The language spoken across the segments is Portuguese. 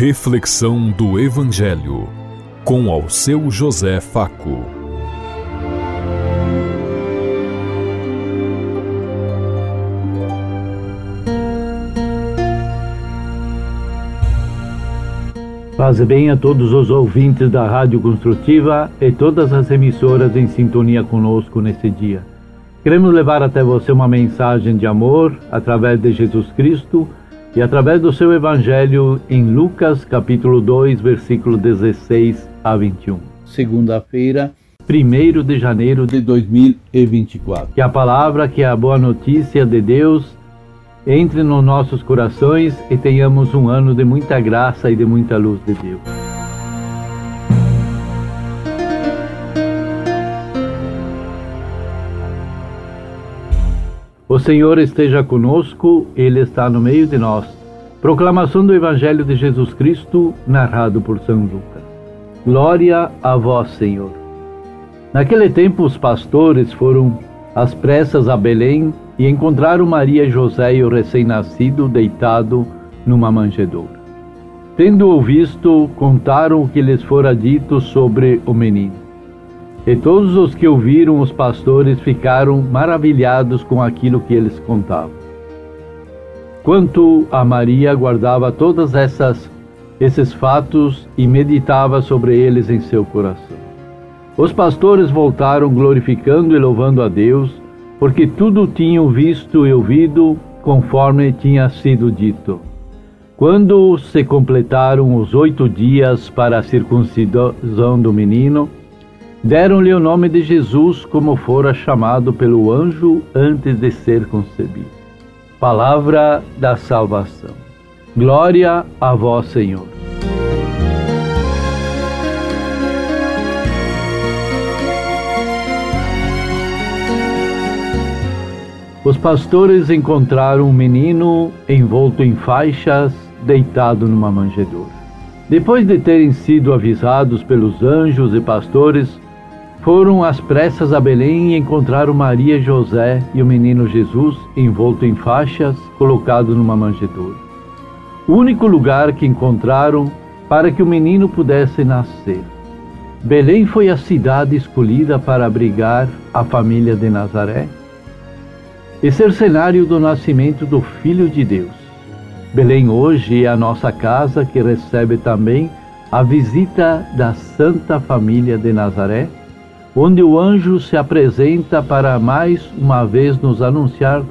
Reflexão do Evangelho com ao seu José Faco. Faz bem a todos os ouvintes da Rádio Construtiva e todas as emissoras em sintonia conosco nesse dia. Queremos levar até você uma mensagem de amor através de Jesus Cristo e através do seu evangelho em Lucas capítulo 2, versículo 16 a 21. Segunda-feira, 1 de janeiro de 2024. Que a palavra, que a boa notícia de Deus entre nos nossos corações e tenhamos um ano de muita graça e de muita luz de Deus. O Senhor esteja conosco, Ele está no meio de nós. Proclamação do Evangelho de Jesus Cristo, narrado por São Lucas. Glória a vós, Senhor. Naquele tempo, os pastores foram às pressas a Belém e encontraram Maria e José e o recém-nascido deitado numa manjedoura. Tendo-o visto, contaram o que lhes fora dito sobre o menino. E todos os que ouviram os pastores ficaram maravilhados com aquilo que eles contavam. Quanto a Maria, guardava todas essas esses fatos e meditava sobre eles em seu coração. Os pastores voltaram glorificando e louvando a Deus, porque tudo tinham visto e ouvido conforme tinha sido dito. Quando se completaram os oito dias para a circuncisão do menino, Deram-lhe o nome de Jesus, como fora chamado pelo anjo antes de ser concebido. Palavra da salvação. Glória a vós, Senhor. Os pastores encontraram um menino envolto em faixas, deitado numa manjedoura. Depois de terem sido avisados pelos anjos e pastores, foram às pressas a Belém e encontraram Maria, José e o menino Jesus envolto em faixas, colocado numa manjedoura. O único lugar que encontraram para que o menino pudesse nascer. Belém foi a cidade escolhida para abrigar a família de Nazaré e ser cenário do nascimento do Filho de Deus. Belém hoje é a nossa casa que recebe também a visita da Santa Família de Nazaré onde o anjo se apresenta para mais uma vez nos anunciar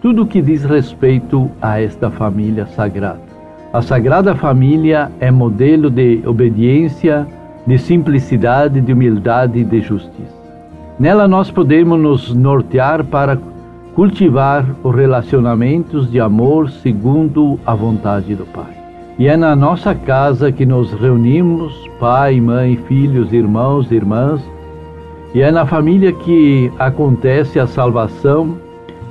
tudo o que diz respeito a esta família sagrada. A Sagrada Família é modelo de obediência, de simplicidade, de humildade e de justiça. Nela nós podemos nos nortear para cultivar os relacionamentos de amor segundo a vontade do Pai. E é na nossa casa que nos reunimos, pai, mãe, filhos, irmãos, irmãs, e é na família que acontece a salvação,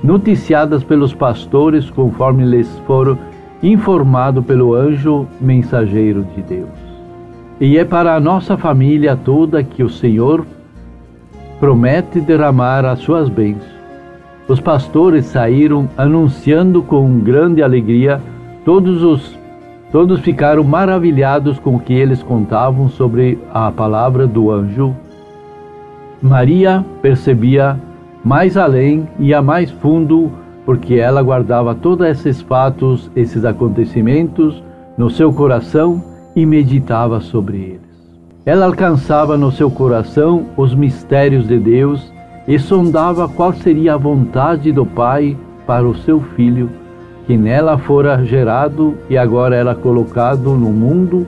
noticiadas pelos pastores conforme lhes foram informado pelo anjo mensageiro de Deus. E é para a nossa família toda que o Senhor promete derramar as suas bênçãos. Os pastores saíram anunciando com grande alegria, todos os todos ficaram maravilhados com o que eles contavam sobre a palavra do anjo Maria percebia mais além e a mais fundo, porque ela guardava todos esses fatos, esses acontecimentos no seu coração e meditava sobre eles. Ela alcançava no seu coração os mistérios de Deus e sondava qual seria a vontade do Pai para o seu filho, que nela fora gerado e agora era colocado no mundo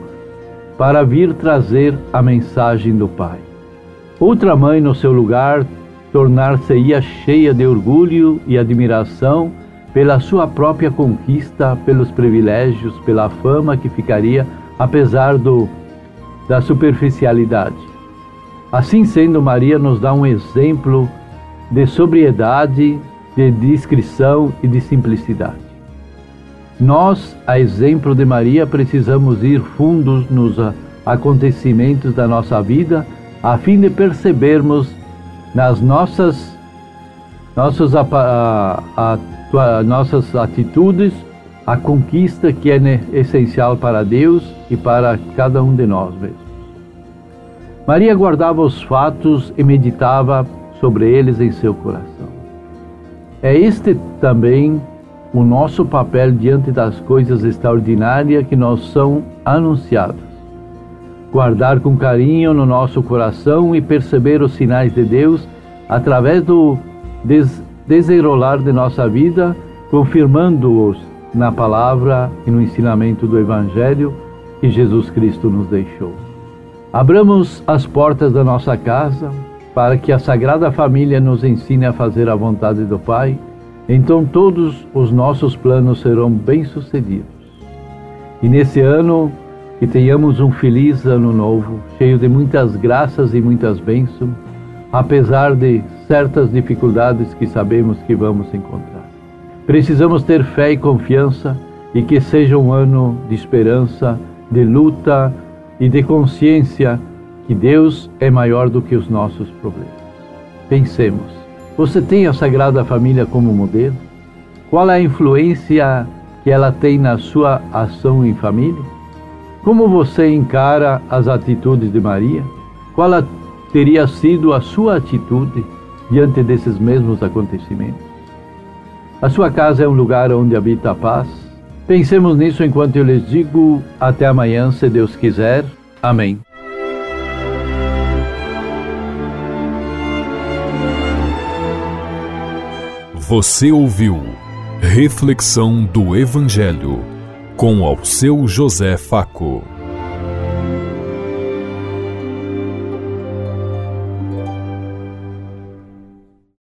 para vir trazer a mensagem do Pai. Outra mãe, no seu lugar, tornar-se-ia cheia de orgulho e admiração pela sua própria conquista, pelos privilégios, pela fama que ficaria, apesar do, da superficialidade. Assim sendo, Maria nos dá um exemplo de sobriedade, de discrição e de simplicidade. Nós, a exemplo de Maria, precisamos ir fundos nos acontecimentos da nossa vida a fim de percebermos nas nossas, nossas, a, a, a, nossas atitudes a conquista que é essencial para Deus e para cada um de nós mesmos. Maria guardava os fatos e meditava sobre eles em seu coração. É este também o nosso papel diante das coisas extraordinárias que nos são anunciadas. Guardar com carinho no nosso coração e perceber os sinais de Deus através do des desenrolar de nossa vida, confirmando-os na palavra e no ensinamento do Evangelho que Jesus Cristo nos deixou. Abramos as portas da nossa casa para que a Sagrada Família nos ensine a fazer a vontade do Pai, então todos os nossos planos serão bem-sucedidos. E nesse ano, que tenhamos um feliz ano novo, cheio de muitas graças e muitas bênçãos, apesar de certas dificuldades que sabemos que vamos encontrar. Precisamos ter fé e confiança e que seja um ano de esperança, de luta e de consciência que Deus é maior do que os nossos problemas. Pensemos, você tem a Sagrada Família como modelo? Qual é a influência que ela tem na sua ação em família? Como você encara as atitudes de Maria? Qual teria sido a sua atitude diante desses mesmos acontecimentos? A sua casa é um lugar onde habita a paz? Pensemos nisso enquanto eu lhes digo até amanhã, se Deus quiser. Amém. Você ouviu Reflexão do Evangelho com ao seu José Faco.